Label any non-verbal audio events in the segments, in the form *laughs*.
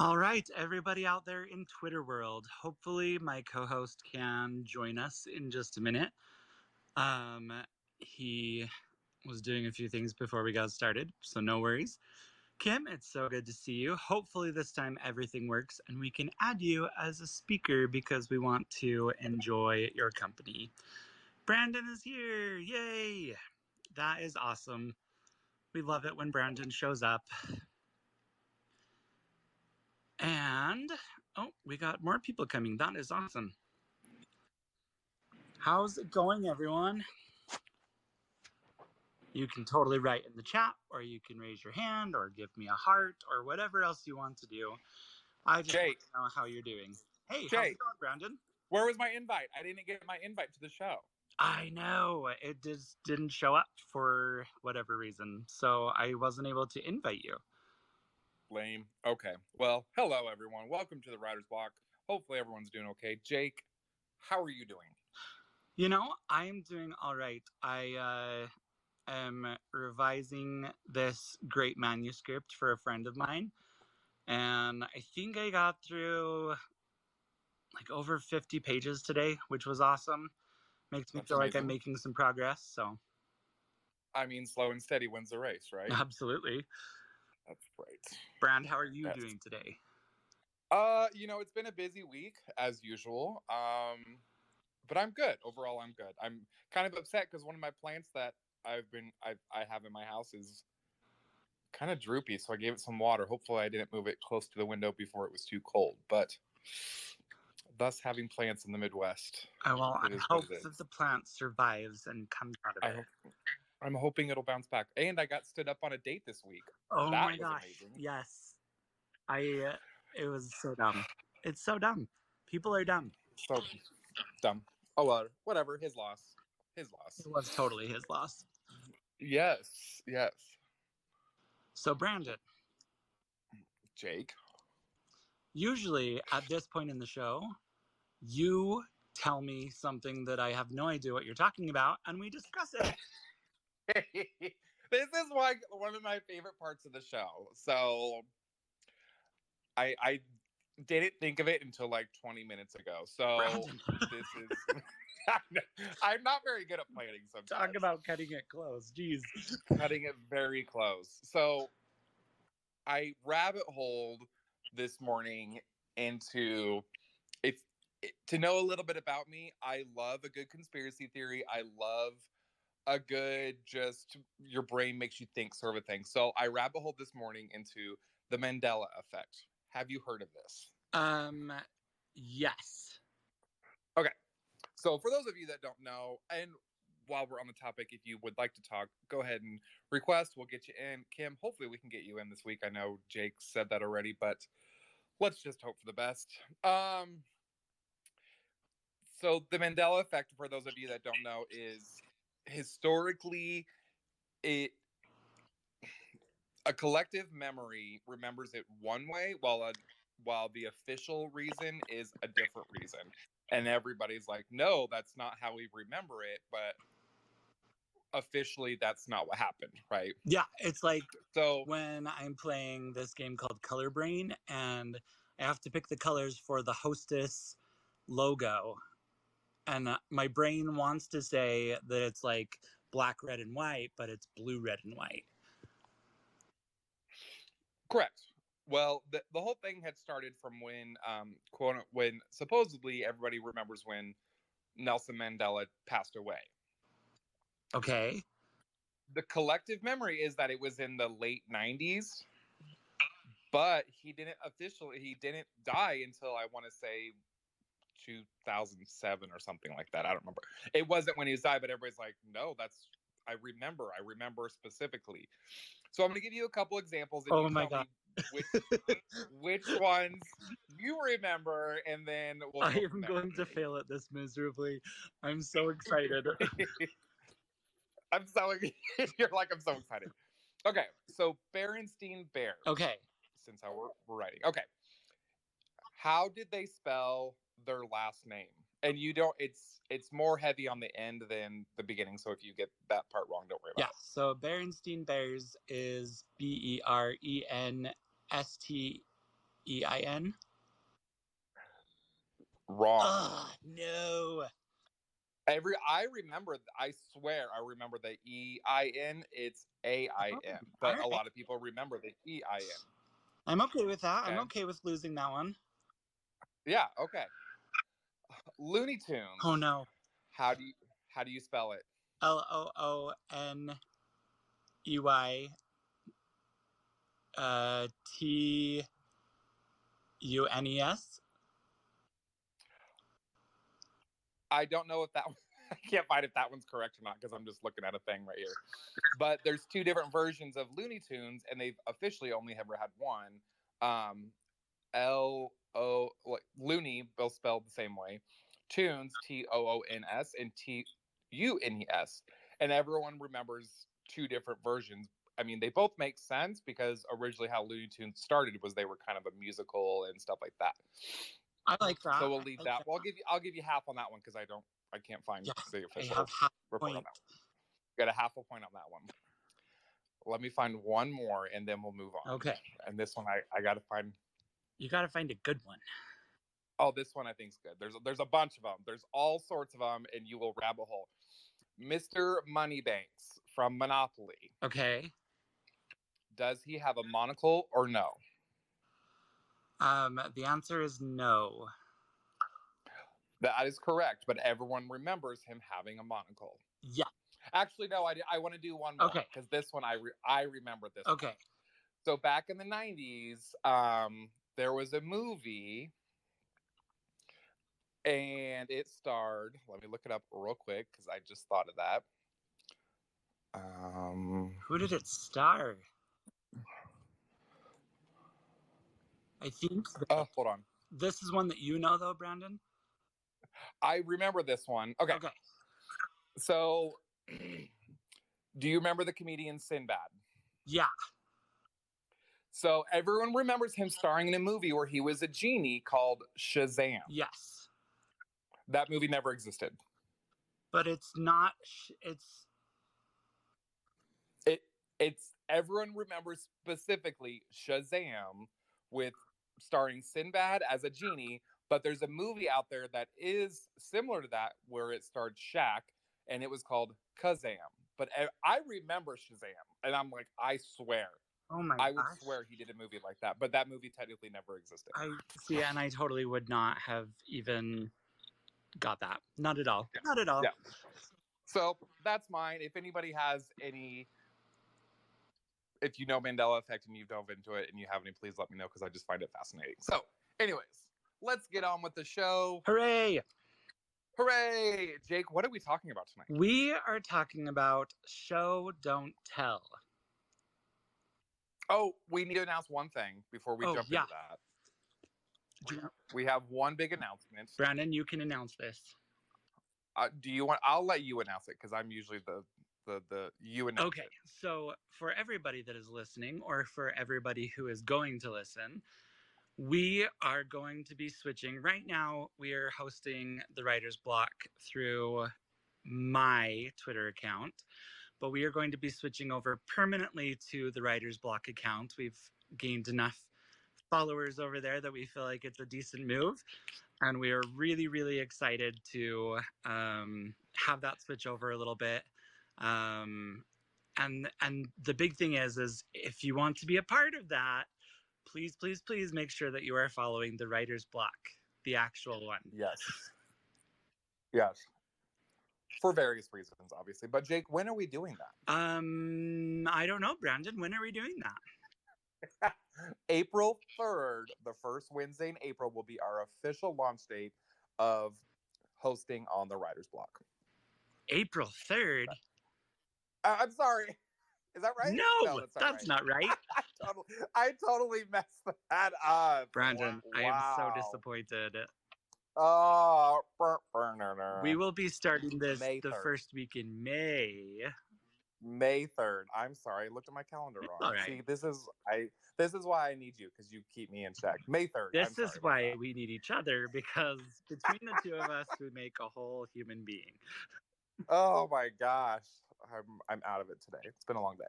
All right, everybody out there in Twitter world. Hopefully, my co-host can join us in just a minute. Um, he was doing a few things before we got started, so no worries. Kim, it's so good to see you. Hopefully, this time everything works and we can add you as a speaker because we want to enjoy your company. Brandon is here. Yay! That is awesome. We love it when Brandon shows up. And oh, we got more people coming. That is awesome. How's it going, everyone? You can totally write in the chat, or you can raise your hand, or give me a heart, or whatever else you want to do. I just Jake. want to know how you're doing. Hey, how's it going, Brandon? Where was my invite? I didn't get my invite to the show. I know it just didn't show up for whatever reason, so I wasn't able to invite you. Lame. Okay. Well, hello everyone. Welcome to the Writer's Block. Hopefully everyone's doing okay. Jake, how are you doing? You know, I'm doing all right. I uh, am revising this great manuscript for a friend of mine, and I think I got through like over 50 pages today, which was awesome. Makes me That's feel like I'm making some progress. So, I mean, slow and steady wins the race, right? absolutely. That's right. Brand, how are you Yes. doing today? Uh, you know, it's been a busy week as usual. Um, but I'm good. Overall, I'm good. I'm kind of upset because one of my plants that I've been I I have in my house is kind of droopy, so I gave it some water. Hopefully, I didn't move it close to the window before it was too cold. But thus having plants in the Midwest. Oh, well, I hope that the plant survives and comes out of I it. hope, I'm hoping it'll bounce back. And I got stood up on a date this week. Oh That my gosh. amazing. Yes. I uh, it was so dumb. It's so dumb. People are dumb. So dumb. Oh well, whatever. His loss. His loss. It was totally his loss. Yes. Yes. So Brandon, Jake. usually at this point in the show, you tell me something that I have no idea what you're talking about and we discuss it. *laughs* this is like one of my favorite parts of the show. So I I didn't think of it until like 20 minutes ago. So *laughs* this is *laughs* I'm not very good at planning sometimes. talk about cutting it close. Jeez. cutting it very close. So I rabbit holed this morning into it, to know a little bit about me, I love a good conspiracy theory. I love a good just your brain makes you think sort of a thing. So I rabbit hole this morning into the Mandela effect. Have you heard of this? Um yes. Okay. So, for those of you that don't know, and while we're on the topic, if you would like to talk, go ahead and request. We'll get you in. Kim, hopefully, we can get you in this week. I know Jake said that already, but let's just hope for the best. Um, so, the Mandela effect, for those of you that don't know, is historically it a collective memory remembers it one way while a while the official reason is a different reason and everybody's like no that's not how we remember it but officially that's not what happened right Yeah, it's like so when I'm playing this game called Color Brain and I have to pick the colors for the hostess logo. And uh, my brain wants to say that it's like black, red, and white, but it's blue, red, and white. correct well the, the whole thing had started from when um quote when supposedly everybody remembers when nelson mandela passed away Okay. the collective memory is that it was in the late 90s but he didn't officially he didn't die until i want to say 2007 or something like that i don't remember it wasn't when he was died but everybody's like no that's i remember i remember specifically so i'm going to give you a couple examples Oh my god. which, which ones you remember and then we'll I am going to fail at this miserably. I'm so excited. *laughs* i'm so *laughs* you're like i'm so excited okay so berenstein bears okay. since how we're, we're writing. Okay. How did they spell their last name? And you don't it's it's more heavy on the end than the beginning. So if you get that part wrong, don't worry about it. Yeah. about So Berenstein Bears is B E R E N S T E I N. Wrong. Ah, no. Every I remember. I swear, I remember the E I N. It's A I N, Oh, but a lot of people remember the E I N. I'm okay with that. I'm Okay. okay with losing that one. Yeah. Okay. Looney Tunes. Oh no. How do you how do you spell it? L O O N E Y uh T U N E S. I don't know if that one, *laughs* I can't find if that one's correct or not because I'm just looking at a thing right here. But there's two different versions of Looney Tunes, and they've officially only ever had one. Um, L O like Looney, both spelled the same way. Tunes, T O O N S, and T U N E S, and everyone remembers two different versions. I mean, they both make sense because originally how Looney Tunes started was they were kind of a musical and stuff like that. I like that. So we'll leave like that. Well, I'll give you. I'll give you half on that one because I don't. I can't find Yeah, the official report on that. One. Got a half a point on that one. Let me find one more and then we'll move on. Okay. And this one, I I got to find. You got to find a good one. Oh, this one I think's good. There's there's a bunch of them. There's all sorts of them, and you will rabbit hole. Mr. Moneybanks from Monopoly. Okay. Does he have a monocle or no? Um, the answer is no. That is correct, but everyone remembers him having a monocle. Yeah. Actually, no. I, I want to do one more Okay. because this one I re- I remember this. one. Okay. so back in the 90s um there was a movie and it starred let me look it up real quick because i just thought of that um Who did it star? I think th- oh hold on this is one that you know, though, Brandon. i remember this one okay, Okay. so *clears throat* do you remember the comedian sinbad Yeah. So everyone remembers him starring in a movie where he was a genie called shazam Yes. that movie never existed But it's not. It's it it's everyone remembers specifically Shazam with starring Sinbad as a genie, but there's a movie out there that is similar to that where it starred Shaq and it was called Kazam. But I- I remember Shazam and I'm like, I swear, oh my I would gosh. swear he did a movie like that, but that movie technically never existed. I see, and I totally would not have even got that. Not at all. Yeah. Not at all. Yeah. So that's mine. If anybody has any, if you know Mandela Effect and you've dove into it and you have any, please let me know because I just find it fascinating. So, anyways, let's get on with the show. Hooray! Hooray! Jake, what are we talking about tonight? We are talking about show don't tell. Oh, we need to announce one thing before we Oh, jump yeah. into that. You- We have one big announcement. Brandon, you can announce this. Uh, do you want? I'll let you announce it because I'm usually the the the you announce Okay, it. so for everybody that is listening, or for everybody who is going to listen, we are going to be switching. Right now, we are hosting the writer's block through my Twitter account, but we are going to be switching over permanently to the writer's block account. We've gained enough followers over there that we feel like it's a decent move. And we are really, really excited to um, have that switch over a little bit um, and and the big thing is is if you want to be a part of that please please please make sure that you are following the writer's block the actual one Yes. Yes. For various reasons, obviously. But Jake, when are we doing that? um i don't know brandon when are we doing that *laughs* April 3rd, the first Wednesday in April, will be our official launch date of hosting on the Writer's Block. april 3rd Uh, I'm sorry. Is that right? no, that's, not right *laughs* I totally, I totally messed that up. brandon i am so disappointed Oh, burr, burr, ner, ner. we will be starting this May the 3rd. first week in may May 3rd. I'm sorry. I looked at my calendar wrong. all right. See, this is I this is why I need you because you keep me in check. May 3rd. I'm this is why we need each other because between the two of us we make a whole human being Oh my gosh. I'm I'm out of it today. It's been a long day.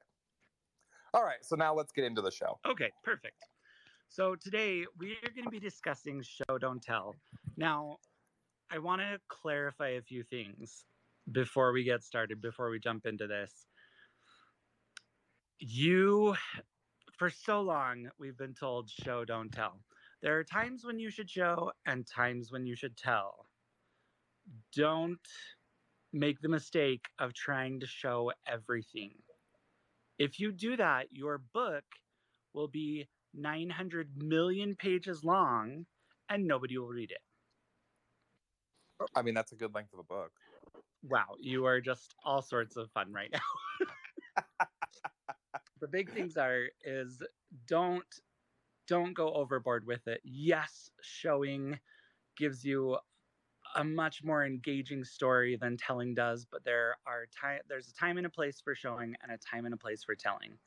All right, so now let's get into the show. Okay, perfect. So today we are going to be discussing show don't tell. Now, I want to clarify a few things before we get started, before we jump into this. You, for so long, we've been told show don't tell. There are times when you should show and times when you should tell. Don't make the mistake of trying to show everything. If you do that, your book will be 900 million pages long and nobody will read it. I mean, that's a good length of a book. Wow, you are just all sorts of fun right now. *laughs* the big things are is don't don't go overboard with it. Yes, showing gives you a much more engaging story than telling does, but there are time there's a time and a place for showing and a time and a place for telling.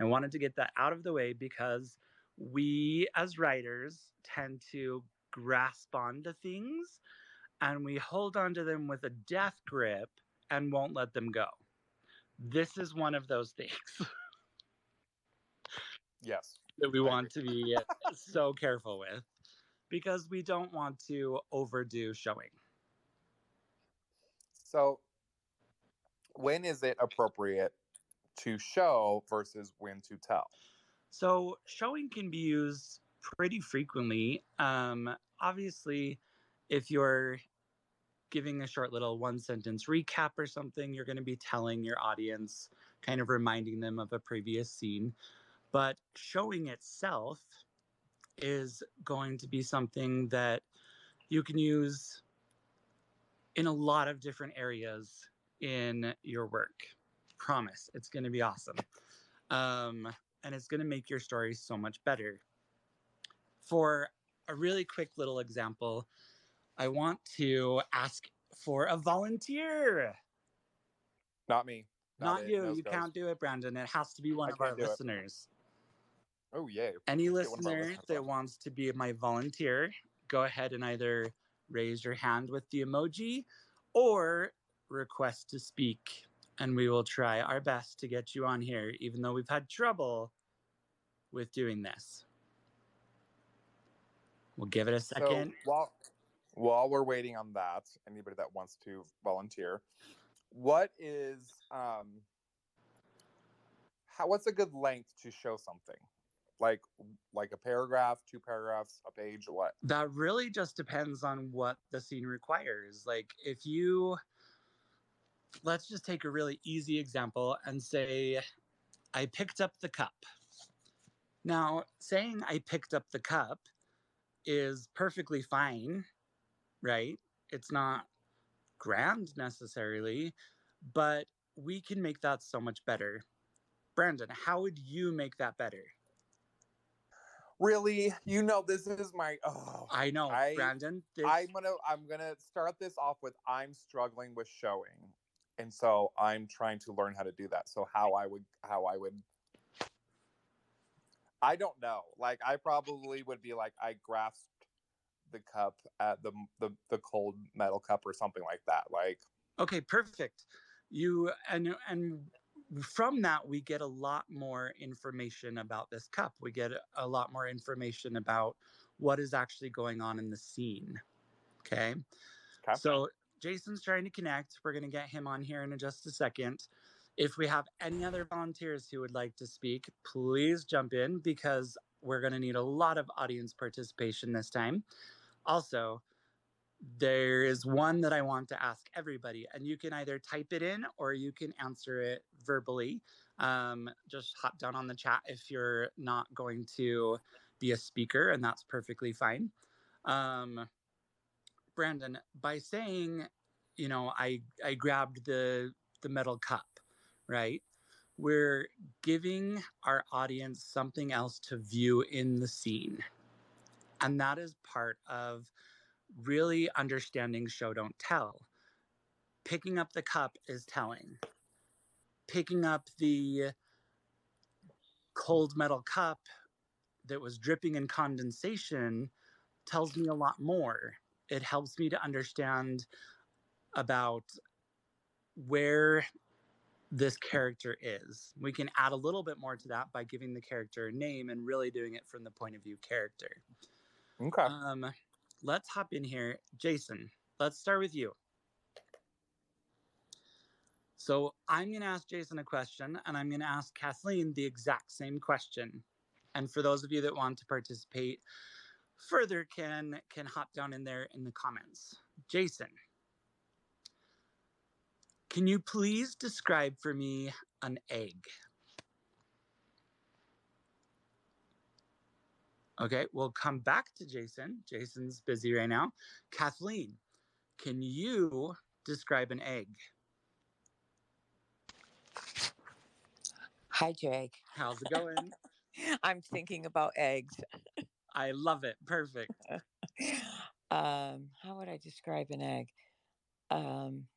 I wanted to get that out of the way because we as writers tend to grasp onto things and we hold on to them with a death grip and won't let them go. This is one of those things *laughs* Yes. that we want to be uh, so careful with because we don't want to overdo showing. So, when is it appropriate to show versus when to tell? So showing can be used pretty frequently. Um, obviously, if you're giving a short little one sentence recap or something, you're going to be telling your audience, kind of reminding them of a previous scene. But showing itself is going to be something that you can use in a lot of different areas in your work. Promise, it's going to be awesome. Um, and it's going to make your story so much better. For a really quick little example, I want to ask for a volunteer. Not me. Not, it. you. You goes. can't do it, Brandon. It has to be one I of our can't it. listeners. Oh yay! Any Get one of our listener that wants to be my volunteer, go ahead and either raise your hand with the emoji or request to speak. And we will try our best to get you on here, even though we've had trouble with doing this. We'll give it a second. So while while we're waiting on that, anybody that wants to volunteer, what is um how what's a good length to show something? Like like a paragraph, two paragraphs, a page, what? that really just depends on what the scene requires. Like if you let's just take a really easy example and say I picked up the cup. Now, saying I picked up the cup is perfectly fine, right? It's not grand necessarily, but we can make that so much better. Brandon, how would you make that better? Really? You know this is my oh I know, I- Brandon. This, I'm gonna I'm gonna start this off with I'm struggling with showing. And so I'm trying to learn how to do that. So how I would how I would I don't know. Like I probably would be like I grasped the cup at the the the cold metal cup or something like that. Like Okay, perfect. You and and from that we get a lot more information about this cup. We get a lot more information about what is actually going on in the scene. Okay? okay. So Jason's trying to connect. We're going to get him on here in just a second. If we have any other volunteers who would like to speak, please jump in because we're going to need a lot of audience participation this time. Also, there is one that I want to ask everybody, and you can either type it in or you can answer it verbally. Um, just hop down on the chat if you're not going to be a speaker, and that's perfectly fine. Um, Brandon, by saying, you know, I I grabbed the the metal cup, right? We're giving our audience something else to view in the scene. And that is part of really understanding show don't tell. Picking up the cup is telling. Picking up the cold metal cup that was dripping in condensation tells me a lot more. It helps me to understand about where this character is. We can add a little bit more to that by giving the character a name and really doing it from the point of view character. Okay. Um, let's hop in here. Jason, let's start with you. So I'm going to ask Jason a question, and I'm going to ask Kathleen the exact same question. And for those of you that want to participate further, can can hop down in there in the comments. Jason, can you please describe for me an egg? Okay, we'll come back to Jason. Jason's busy right now. Kathleen, can you describe an egg? Hi, Jake. How's it going? *laughs* I'm thinking about eggs. I love it. Perfect. *laughs* Um, how would I describe an egg? Um,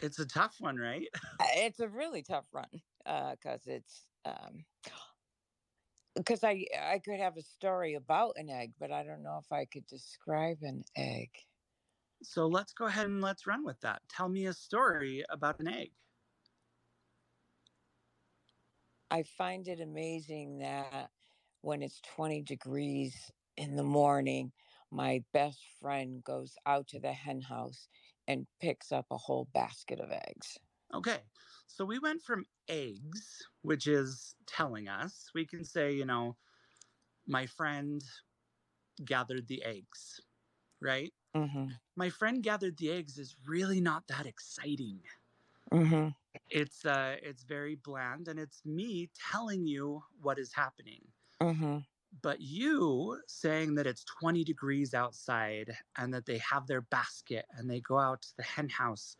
It's a tough one, right? it's a really tough run because it's um, because I I could have a story about an egg, but I don't know if I could describe an egg. So let's go ahead and let's run with that. Tell me a story about an egg. I find it amazing that when it's 20 degrees in the morning, my best friend goes out to the hen house and picks up a whole basket of eggs. Okay. So we went from eggs, which is telling us, we can say, you know, my friend gathered the eggs, right? Mm-hmm. My friend gathered the eggs is really not that exciting. Mm-hmm. It's uh it's very bland and it's me telling you what is happening. Mm-hmm. But you saying that it's 20 degrees outside and that they have their basket and they go out to the hen house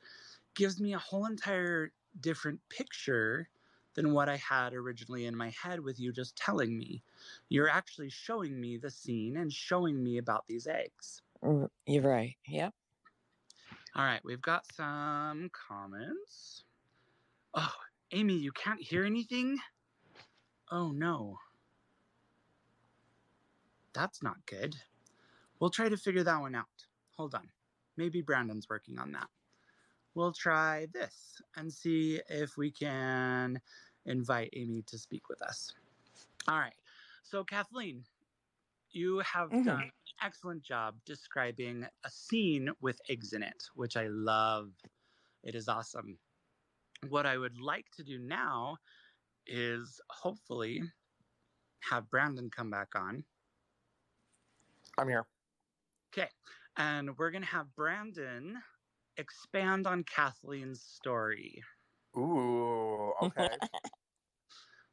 gives me a whole entire different picture than what I had originally in my head with you just telling me. You're actually showing me the scene and showing me about these eggs. R- You're right. Yep. All right, we've got some comments. Oh, Amy, you can't hear anything? Oh no. That's not good. We'll try to figure that one out. Hold on. Maybe Brandon's working on that. We'll try this and see if we can invite Amy to speak with us. All right. So, Kathleen, you have Mhm. done excellent job describing a scene with eggs in it, which I love. It is awesome. What I would like to do now is hopefully have Brandon come back on. I'm here. Okay. And we're going to have Brandon expand on Kathleen's story. Ooh, okay. *laughs*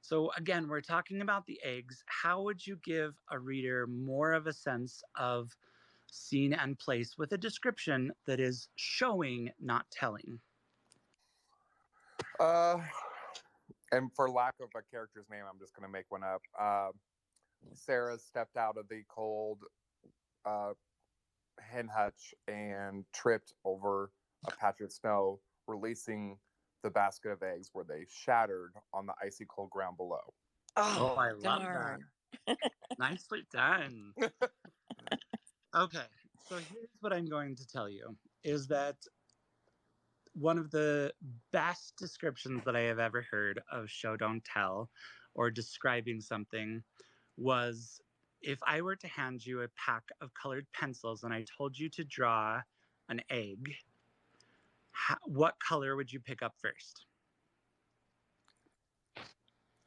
So, again, we're talking about the eggs. How would you give a reader more of a sense of scene and place with a description that is showing, not telling? uh, and for lack of a character's name, I'm just going to make one up. Uh, Sarah stepped out of the cold uh, hen hutch and tripped over a patch of snow, releasing the basket of eggs where they shattered on the icy cold ground below. Oh, oh I love that. *laughs* Nicely done. okay, so here's what I'm going to tell you is that one of the best descriptions that I have ever heard of show don't tell or describing something was if I were to hand you a pack of colored pencils and I told you to draw an egg, ho- what color would you pick up first?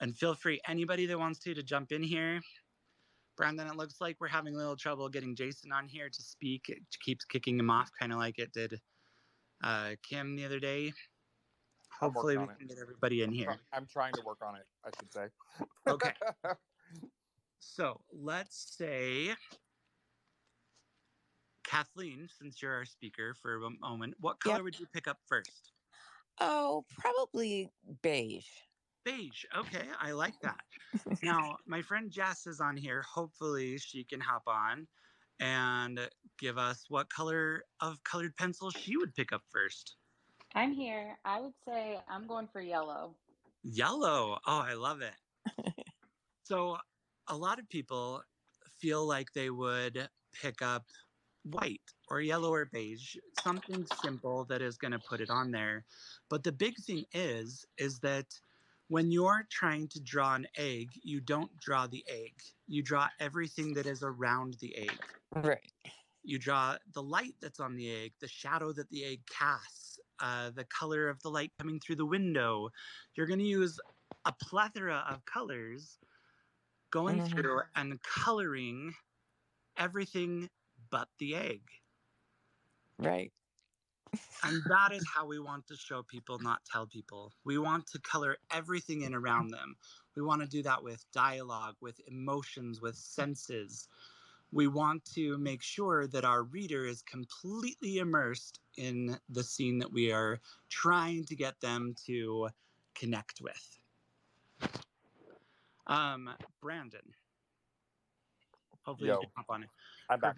And feel free, anybody that wants to, to jump in here. Brandon, it looks like we're having a little trouble getting Jason on here to speak. It keeps kicking him off, kind of like it did uh, Kim the other day. Hopefully, we on it. can get everybody in here. I'm trying to work on it, I should say. Okay. *laughs* So let's say, Kathleen, since you're our speaker for a moment, what Yep. color would you pick up first? Oh, probably beige. Beige. Okay, I like *laughs* that. now, my friend Jess is on here. Hopefully, she can hop on and give us what color of colored pencil she would pick up first. I'm here. I would say I'm going for yellow. Yellow. Oh, I love it. *laughs* so, a lot of people feel like they would pick up white or yellow or beige, something simple that is going to put it on there. But the big thing is, is that when you're trying to draw an egg, you don't draw the egg. You draw everything that is around the egg. Right. You draw the light that's on the egg, the shadow that the egg casts, uh, the color of the light coming through the window. You're going to use a plethora of colors going Mhm. through and coloring everything but the egg. Right. And *laughs* that is how we want to show people, not tell people. We want to color everything in around them. We want to do that with dialogue, with emotions, with senses. We want to make sure that our reader is completely immersed in the scene that we are trying to get them to connect with. Um, Brandon. Hopefully Yo. you can hop on it. I'm back.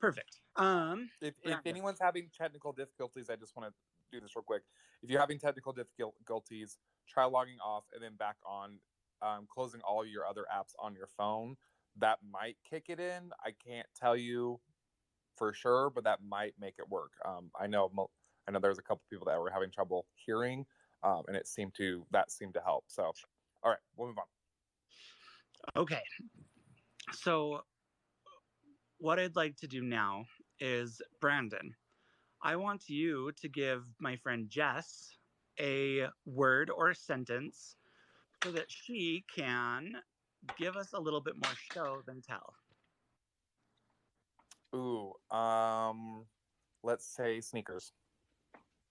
Perfect. Um, If, if anyone's having technical difficulties, I just want to do this real quick. If you're having technical difficulties, try logging off and then back on, um, closing all your other apps on your phone. That might kick it in. I can't tell you for sure, but that might make it work. Um, I know, I know there's a couple people that were having trouble hearing, um, and it seemed to that seemed to help. So, all right, we'll move on. Okay. So, what I'd like to do now is, Brandon, I want you to give my friend Jess a word or a sentence so that she can give us a little bit more show than tell. Ooh, um, let's say sneakers.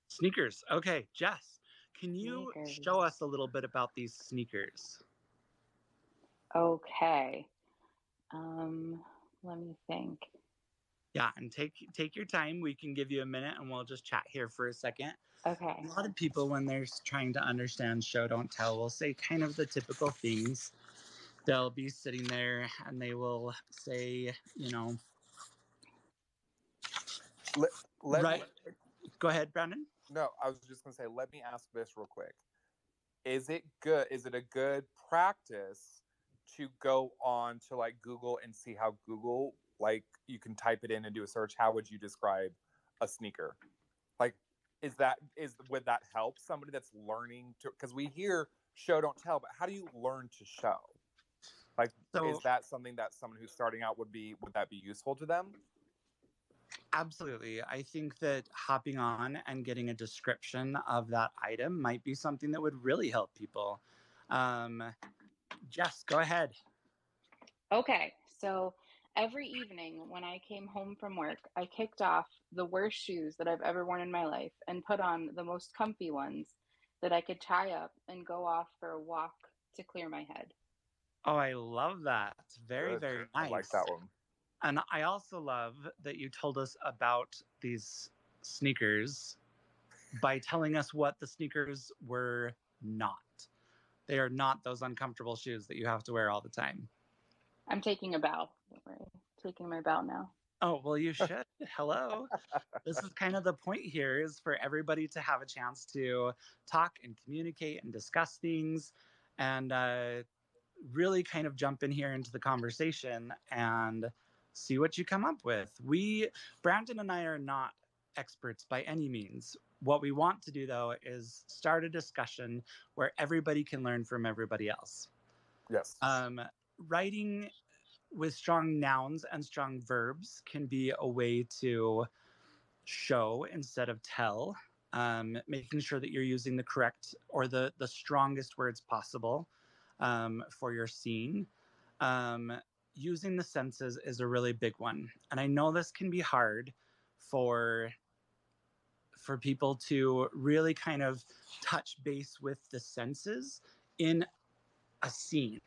Sneakers. Okay, Jess, can you Sneakers. show us a little bit about these sneakers? Okay. Um, let me think. Yeah, and take take your time. We can give you a minute and we'll just chat here for a second. Okay. A lot of people, when they're trying to understand show don't tell, will say kind of the typical things. They'll be sitting there and they will say, you know, Let right. me, Go ahead, Brandon. No, I was just gonna say, let me ask this real quick. Is it good? Is it a good practice to go on to like Google and see how Google like you can type it in and do a search? How would you describe a sneaker? Like, is that is would that help somebody that's learning to? Because we hear show don't tell, but how do you learn to show? Like, So- is that something that someone who's starting out would be would that be useful to them? Absolutely. I think that hopping on and getting a description of that item might be something that would really help people. Um, Jess, go ahead. Okay. So every evening when I came home from work, I kicked off the worst shoes that I've ever worn in my life and put on the most comfy ones that I could tie up and go off for a walk to clear my head. Oh, I love that. Very, Good. very nice. I like that one. And I also love that you told us about these sneakers by telling us what the sneakers were not. They are not those uncomfortable shoes that you have to wear all the time. I'm taking a bow. Don't worry. Taking my bow now. Oh, well, you should. *laughs* Hello. this is kind of the point here is for everybody to have a chance to talk and communicate and discuss things and uh, really kind of jump in here into the conversation and see what you come up with. We, Brandon and I are not experts by any means. What we want to do though is start a discussion where everybody can learn from everybody else. Yes. Um, writing with strong nouns and strong verbs can be a way to show instead of tell. Um, making sure that you're using the correct or the the strongest words possible um, for your scene. Um, using the senses is a really big one, and I know this can be hard for for people to really kind of touch base with the senses in a scene.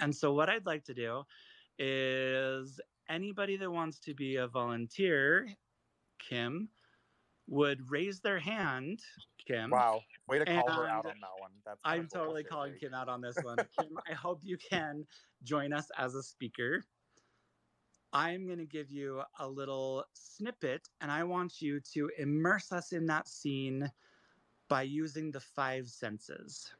And so, what I'd like to do is anybody that wants to be a volunteer, Kim, would raise their hand. Kim. Wow. Way to call her out on that one. That's I'm totally calling Kim out on this one. Kim, I hope you can join us as a speaker. I'm going to give you a little snippet, and I want you to immerse us in that scene by using the five senses.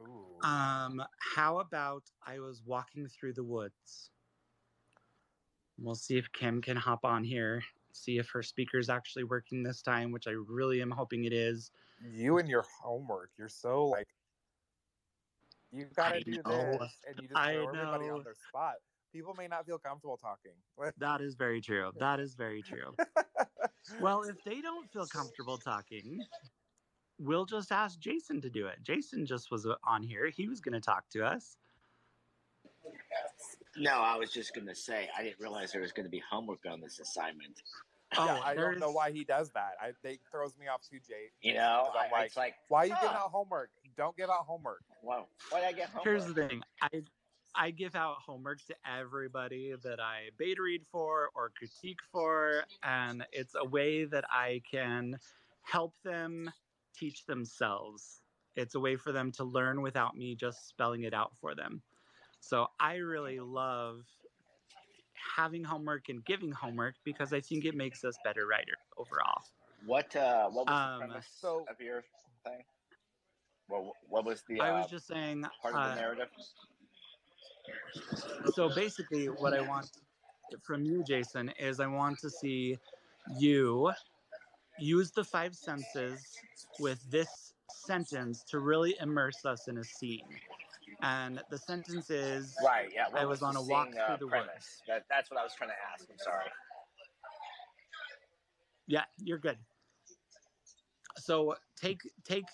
Ooh. Um, how about I was walking through the woods? We'll see if Kim can hop on here, see if her speaker's actually working this time, which I really am hoping it is. You and your homework. You're so like you've gotta I do know. this, and you just throw everybody on their spot. People may not feel comfortable talking. *laughs* That is very true. That is very true. *laughs* Well, if they don't feel comfortable talking, we'll just ask Jason to do it. Jason just was uh, on here. He was going to talk to us. No, I was just going to say I didn't realize there was going to be homework on this assignment. yeah, Oh, I don't know why he does that. I they throws me off too, Jay. You know, 'cause I'm I, like, it's like, why are you giving out homework? Don't give out homework. Well, why did I get homework? Here's the thing. I I give out homework to everybody that I beta read for or critique for, and it's a way that I can help them teach themselves. It's a way for them to learn without me just spelling it out for them. So I really love having homework and giving homework because I think it makes us better writers overall. What uh, what was Um, the premise so- of your thing? Well, what was the uh, I was just saying part of uh, the narrative? So basically what i want from you jason is i want to see you use the five senses with this sentence to really immerse us in a scene and the sentence is Right. Yeah. What I was the on a walk uh, through the premise? woods. That, that's what I was trying to ask. I'm sorry. yeah you're good so take take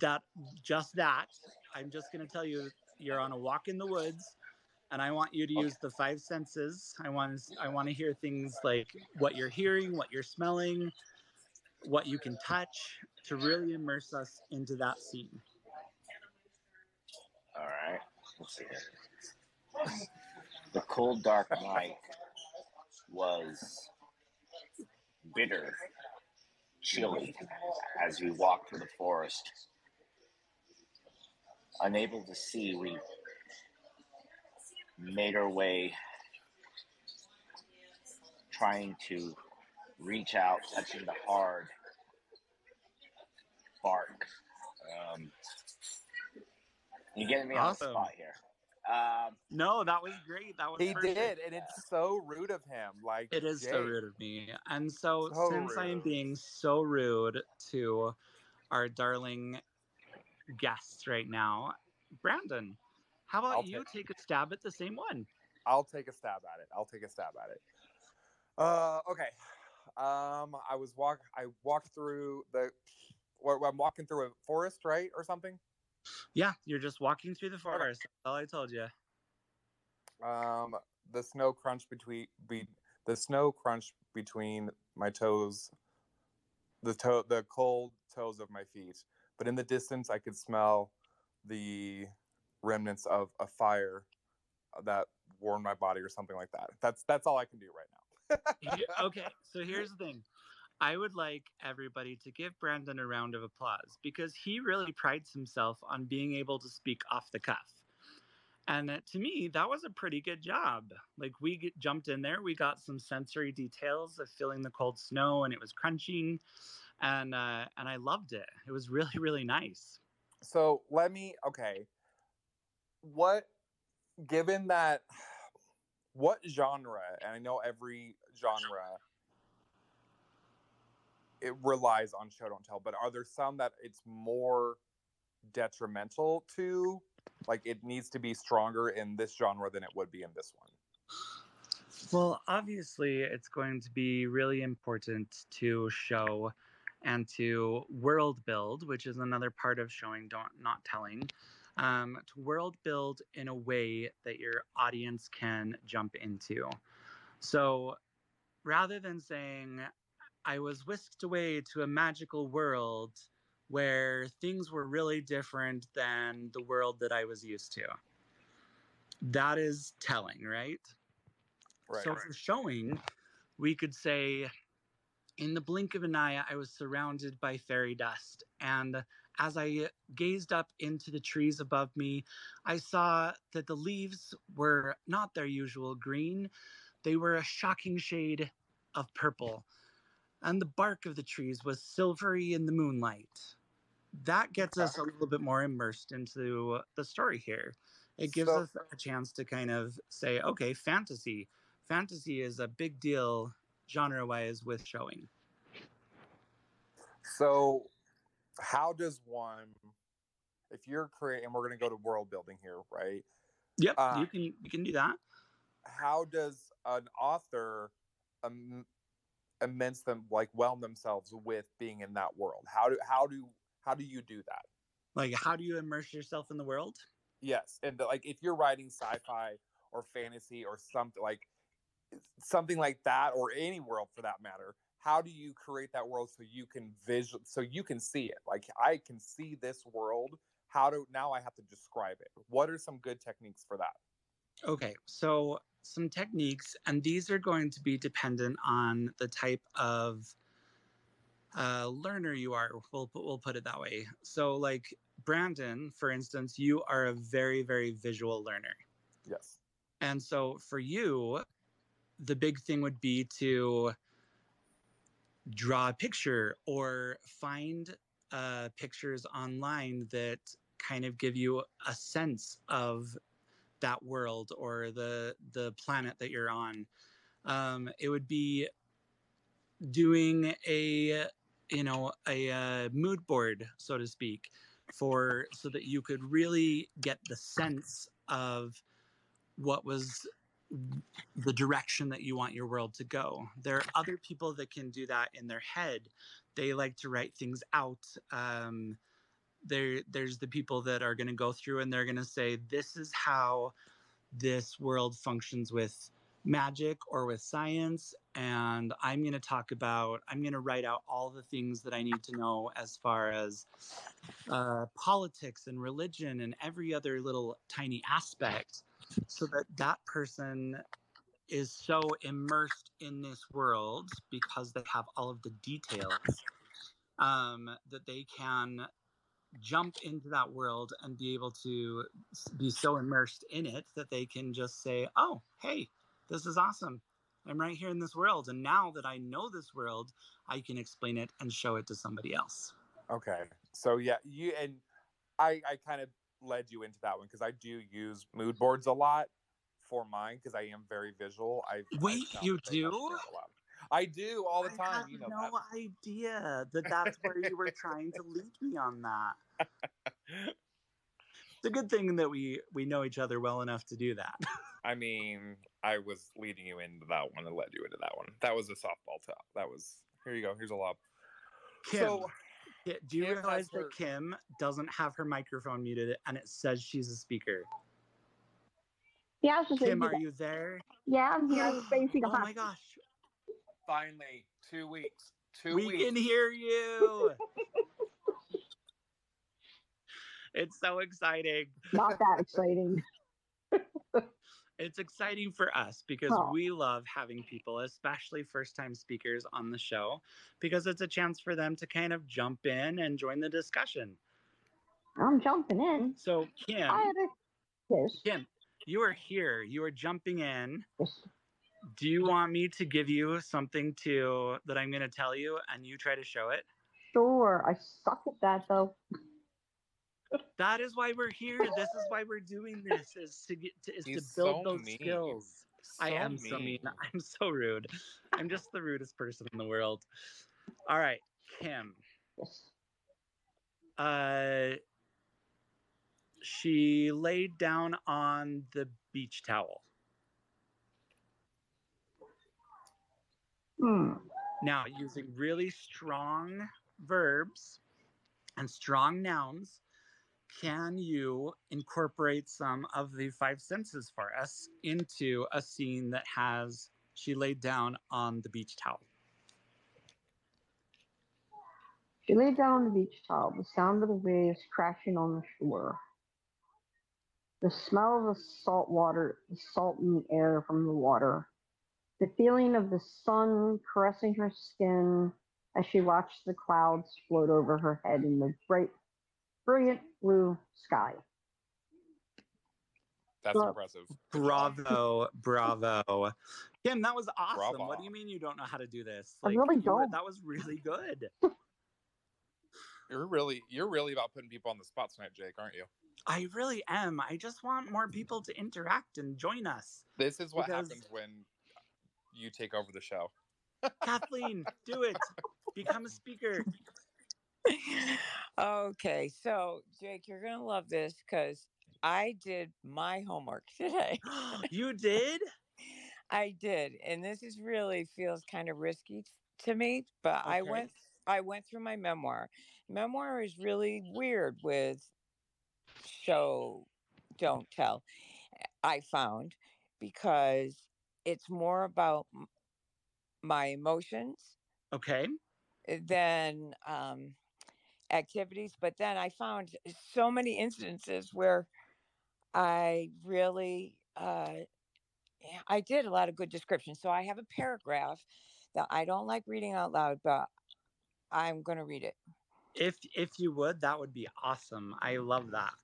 that just that i'm just going to tell you you're on a walk in the woods and i want you to Okay. use the five senses i want i want to hear things like what you're hearing what you're smelling what you can touch to really immerse us into that scene All right. Let's see here. The cold, dark night was bitter, chilly as we walked through the forest. Unable to see, we made our way, trying to reach out, touching the hard bark. Um, you're getting me on the spot here. Um, no that was great that was He perfect. did, and it's so rude of him. Like It is so rude of me. And so, So since I am being so rude to our darling guests right now, Brandon, how about I'll you take- take a stab at the same one? I'll take a stab at it. I'll take a stab at it. Uh, okay. Um, I was walk. I walked through the. I'm walking through a forest, right, or something. Yeah, you're just walking through the forest. That's all I told you. Um, the snow crunch between be the snow crunch between my toes, the toe, the cold toes of my feet. But in the distance, I could smell the remnants of a fire that warmed my body, or something like that. That's that's all I can do right now. *laughs* Okay, so here's the thing. I would like everybody to give Brandon a round of applause because he really prides himself on being able to speak off the cuff. And uh, to me, that was a pretty good job. Like we get, jumped in there, we got some sensory details of feeling the cold snow, and it was crunching, and uh, and I loved it. It was really really nice. So let me okay. What given that what genre, and I know every genre it relies on show don't tell, but are there some that it's more detrimental to? Like it needs to be stronger in this genre than it would be in this one. Well, obviously, it's going to be really important to show and to world build, which is another part of showing, don't not telling. Um, to world build in a way that your audience can jump into. So, rather than saying, "I was whisked away to a magical world," where things were really different than the world that I was used to. That is telling, right? Right. So for showing, we could say, in the blink of an eye, I was surrounded by fairy dust. And as I gazed up into the trees above me, I saw that the leaves were not their usual green, they were a shocking shade of purple. And the bark of the trees was silvery in the moonlight. That gets us a little bit more immersed into the story here. It gives So- us a chance to kind of say, okay, fantasy, fantasy is a big deal genre wise with showing. So, how does one, if you're creating, we're going to go to world building here, right? Yep, Uh, you can you can do that. How does an author um, immense them, like, whelm themselves with being in that world? How do how do how do you do that? Like, how do you immerse yourself in the world? Yes, and like if you're writing sci-fi or fantasy or something like something like that, or any world for that matter, how do you create that world so you can visual so you can see it? Like I can see this world. How do now I have to describe it? What are some good techniques for that? Okay, so some techniques, and these are going to be dependent on the type of uh, learner you are. We'll put, we'll put it that way. So, like Brandon, for instance, you are a very very visual learner, Yes. and so for you, the big thing would be to draw a picture or find uh, pictures online that kind of give you a sense of that world or the the planet that you're on. Um, it would be doing a you know a, uh mood board, so to speak, for so that you could really get the sense of what was the direction that you want your world to go. There are other people that can do that in their head. They like to write things out. Um, there, there's the people that are going to go through and they're going to say, "This is how this world functions with magic or with science," and I'm going to talk about. I'm going to write out all the things that I need to know as far as uh, politics and religion and every other little tiny aspect so that that person is so immersed in this world because they have all of the details um, that they can jump into that world and be able to be so immersed in it that they can just say, "Oh, hey, this is awesome. I'm right here in this world, and now that I know this world, I can explain it and show it to somebody else." Okay. So yeah, you and I I kind of led you into that one because I do use mood boards a lot for mine because I am very visual. I I Wait, sound you do? there a lot. I do all the I time. You know no that. idea that that's where you were trying to lead me on that. *laughs* It's a good thing that we we know each other well enough to do that. *laughs* I mean, I was leading you into that one and led you into that one. That was a softball top. That was here you go. Here's a lob. Kim, So Ki- do you Kim has realize her- that Kim doesn't have her microphone muted and it says she's a speaker? Yeah, I was just Kim, are you there? yeah, I'm here. I was facing a Oh my gosh, finally, two weeks. Two we weeks. can hear you. *laughs* it's so exciting. Not that exciting. *laughs* It's exciting for us because Oh. we love having people, especially first time speakers on the show, because it's a chance for them to kind of jump in and join the discussion. I'm jumping in. So, Kim, a. Kim, you are here. You are jumping in. yes. Do you want me to give you something to that I'm going to tell you and you try to show it? Sure. I suck at that though. That is why we're here. This is why we're doing this is to get to, is to build so those mean. skills. I So am so mean. *laughs* I'm so rude. I'm just the rudest person in the world. All right, Kim. Yes. Uh, she laid down on the beach towel. Hmm. Now, using really strong verbs and strong nouns, can you incorporate some of the five senses for us into a scene that has she laid down on the beach towel? She laid down on the beach towel, the sound of the waves crashing on the shore. The smell of the salt water, the salt in the air from the water. The feeling of the sun caressing her skin as she watched the clouds float over her head in the bright, brilliant blue sky. That's Well- impressive. Bravo, bravo. Kim, that was awesome. What do you mean you don't know how to do this? I really don't. that was really good. *laughs* You're really you're really about putting people on the spot tonight, Jake, aren't you? I really am. I just want more people to interact and join us. This is what Because- happens when you take over the show. Kathleen, do it. Become a speaker. *laughs* okay, so Jake, you're gonna love this because I did my homework *laughs* today. *gasps* you did? I did, and this is really feels kind of risky to me, but I went I went through my memoir. Memoir is really weird with show don't tell. I found because it's more about my emotions Okay. than um, activities. But then I found so many instances where I really, uh, I did a lot of good descriptions. So I have a paragraph that I don't like reading out loud, but I'm going to read it. If if you would, that would be awesome. I love that.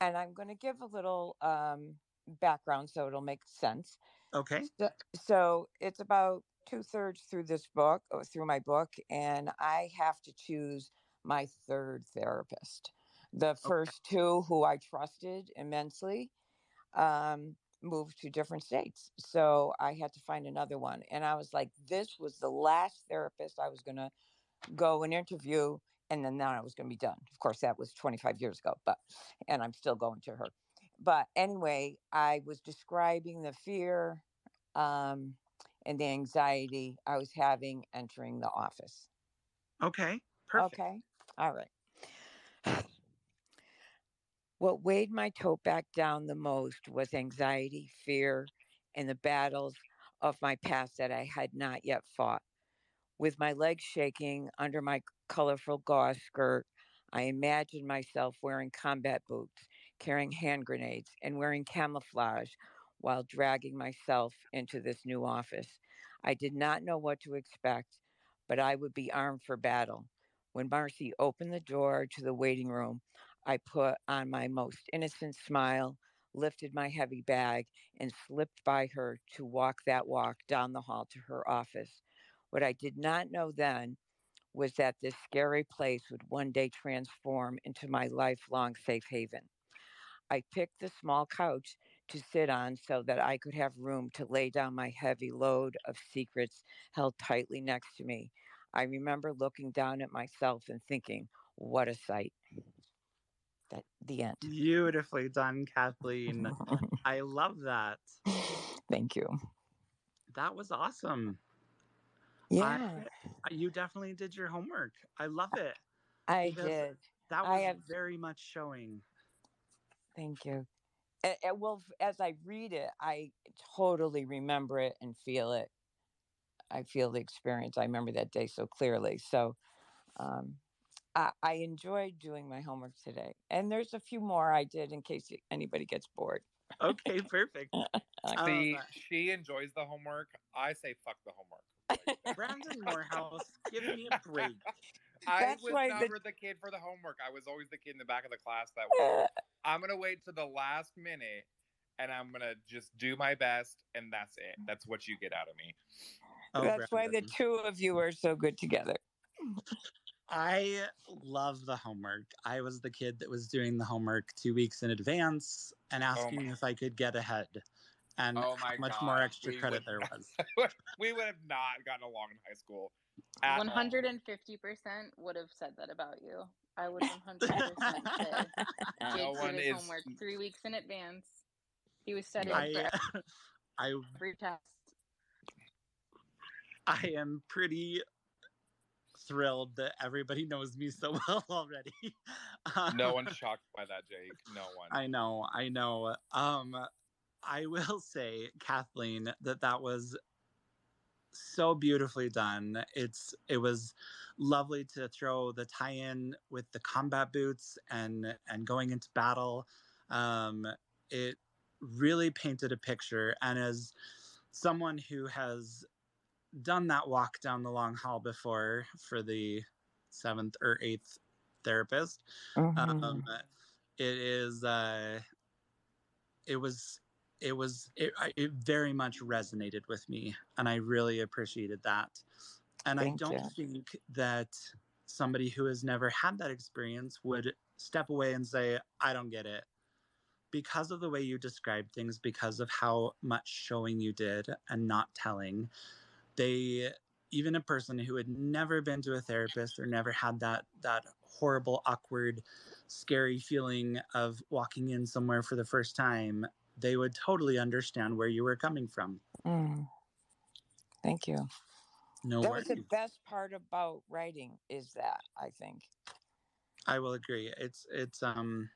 And I'm going to give a little um, background so it'll make sense. Okay. So, so it's about two thirds through this book, or through my book, and I have to choose my third therapist. The first two, who I trusted immensely, um, moved to different states. So I had to find another one. And I was like, this was the last therapist I was going to go and interview. And then, then I was going to be done. Of course, that was 25 years ago, but, and I'm still going to her. But anyway, I was describing the fear um, and the anxiety I was having entering the office. Okay. Perfect. Okay. All right. *sighs* What weighed my tote back down the most was anxiety, fear, and the battles of my past that I had not yet fought. With my legs shaking under my colorful gauze skirt, I imagined myself wearing combat boots, carrying hand grenades, and wearing camouflage while dragging myself into this new office. I did not know what to expect, but I would be armed for battle. When Marcy opened the door to the waiting room, I put on my most innocent smile, lifted my heavy bag, and slipped by her to walk that walk down the hall to her office. What I did not know then was that this scary place would one day transform into my lifelong safe haven. I picked the small couch to sit on so that I could have room to lay down my heavy load of secrets held tightly next to me. I remember looking down at myself and thinking, what a sight. That the end. Beautifully done, Kathleen. *laughs* I love that. Thank you. That was awesome. Yeah, I- you definitely did your homework. I love it. I, did. That I was have- very much showing. Thank you. And, and well, as I read it, I totally remember it and feel it. I feel the experience. I remember that day so clearly. So, um, I, I enjoyed doing my homework today. And there's a few more I did in case anybody gets bored. Okay, perfect. *laughs* Uh, See, Um, she enjoys the homework. I say fuck the homework. Like, *laughs* Brandon Morehouse, give me a break. I That's was why the- the... kid for the homework. I was always the kid in the back of the class that was. *laughs* I'm gonna wait to the last minute, and I'm gonna just do my best, and that's it. That's what you get out of me. Oh, That's why the two of you are so good together. I love the homework. I was the kid that was doing the homework two weeks in advance and oh asking if I could get ahead and Oh how my much more extra we credit would- there was. *laughs* we would have not gotten along in high school. One hundred and fifty percent would have said that about you. I would one hundred *laughs* percent say No one did his is- homework three weeks in advance. He was studying I, for *laughs* I, every test. I am pretty thrilled that everybody knows me so *laughs* well already. No Um, one's shocked by that, Jake. No one. I know, I know. Um, I will say, Kathleen, that that was so beautifully done. It's it was lovely to throw the tie-in with the combat boots and and going into battle. Um, it really painted a picture, and as someone who has done that walk down the long hall before for the seventh or eighth therapist, Mhm. um, it is uh, it was it was it, it very much resonated with me and i really appreciated that and Thank i don't you. think that somebody who has never had that experience would step away and say i don't get it because of the way you described things, because of how much showing you did and not telling, they even a person who had never been to a therapist or never had that that horrible, awkward, scary feeling of walking in somewhere for the first time, they would totally understand where you were coming from. Mm. Thank you. No that worries. was the best part about writing is that I think. I will agree. It's it's um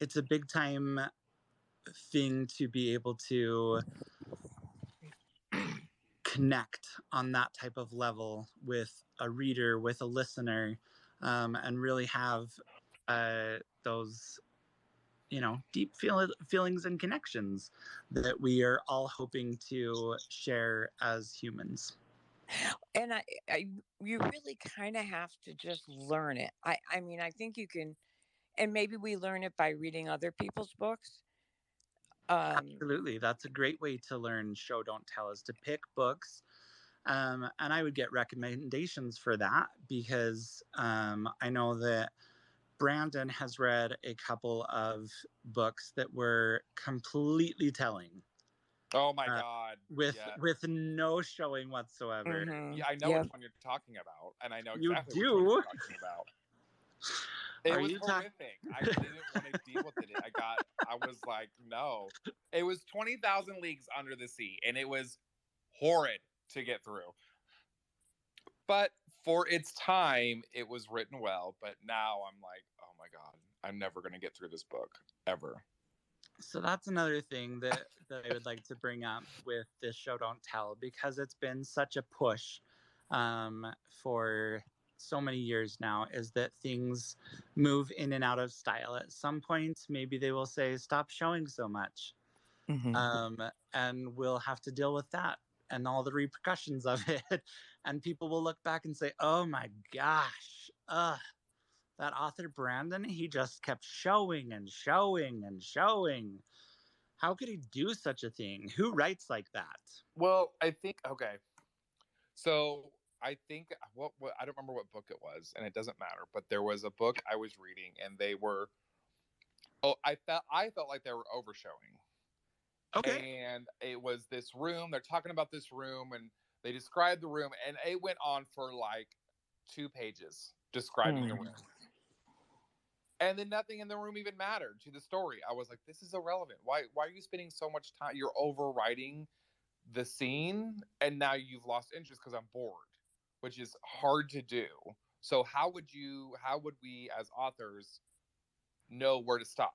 it's a big time thing to be able to connect on that type of level with a reader, with a listener, um, and really have uh, those, you know, deep feel- feelings and connections that we are all hoping to share as humans. And I, I you really kind of have to just learn it. I, I mean, I think you can, and maybe we learn it by reading other people's books. Um, Absolutely. That's a great way to learn show, don't tell is to pick books. Um, and I would get recommendations for that because um, I know that Brandon has read a couple of books that were completely telling Oh my Uh, god. with yeah. with no showing whatsoever. mhm. Yeah, I know Yep. which one you're talking about, and I know You exactly which one you're talking *laughs* about. It Are was horrific. I didn't want to deal with it. I got. I was like, no. It was twenty thousand leagues under the sea, and it was horrid to get through. But for its time, it was written well. But now I'm like, oh my god, I'm never gonna get through this book ever. So that's another thing that, that I would like to bring up with this show Don't Tell because it's been such a push um, for so many years now is that things move in and out of style. At some point, maybe they will say, stop showing so much. Mhm. Um, and we'll have to deal with that and all the repercussions of *laughs* it. And people will look back and say, oh my gosh, ugh, that author Brandon, he just kept showing and showing and showing. How could he do such a thing? Who writes like that? Well, I think okay. So I think what, what I don't remember what book it was, and it doesn't matter. But there was a book I was reading, and they were. Oh, I felt I felt like they were overshowing. Okay. And it was this room. They're talking about this room, and they described the room, and it went on for like two pages describing the Hmm. room. And then nothing in the room even mattered to the story. I was like, this is irrelevant. Why why are you spending so much time? You're overwriting the scene and now you've lost interest because I'm bored, which is hard to do. So how would you how would we as authors know where to stop?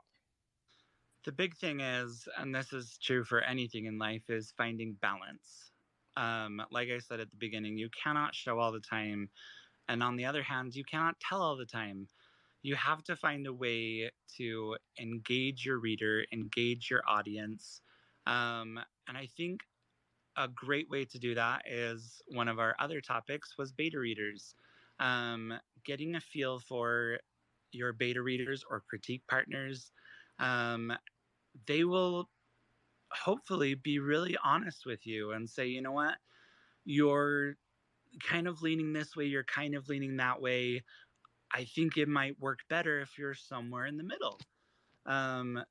The big thing is, and this is true for anything in life, is finding balance. Um, like I said at the beginning, you cannot show all the time. And on the other hand, you cannot tell all the time. You have to find a way to engage your reader, engage your audience. Um, and I think a great way to do that is one of our other topics was beta readers. Um, getting a feel for your beta readers or critique partners. Um, they will hopefully be really honest with you and say, you know what, you're kind of leaning this way, you're kind of leaning that way. I think it might work better if you're somewhere in the middle. Um,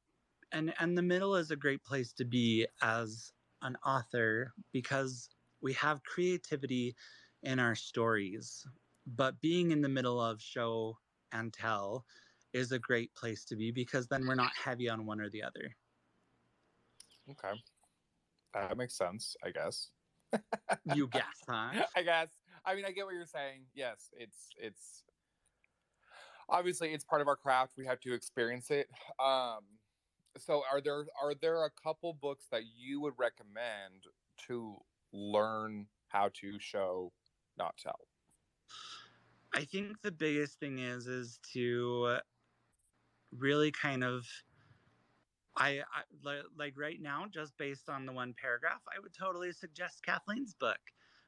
and and the middle is a great place to be as an author because we have creativity in our stories, but being in the middle of show and tell is a great place to be because then we're not heavy on one or the other. Okay. That makes sense, I guess. You *laughs* guess, huh? I guess. I mean, I get what you're saying. Yes, it's it's obviously it's part of our craft. We have to experience it. Um, so, are there are there a couple books that you would recommend to learn how to show, not tell? I think the biggest thing is is to really kind of I, I like right now just based on the one paragraph I would totally suggest Kathleen's book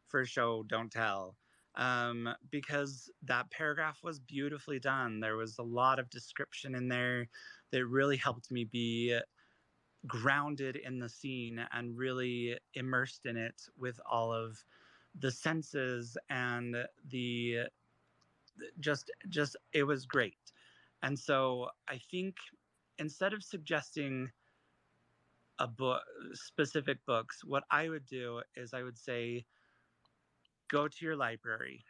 for show don't tell um, because that paragraph was beautifully done there was a lot of description in there that really helped me be grounded in the scene and really immersed in it with all of the senses and the just just it was great. And so i think instead of suggesting a book specific books what i would do is i would say go to your library.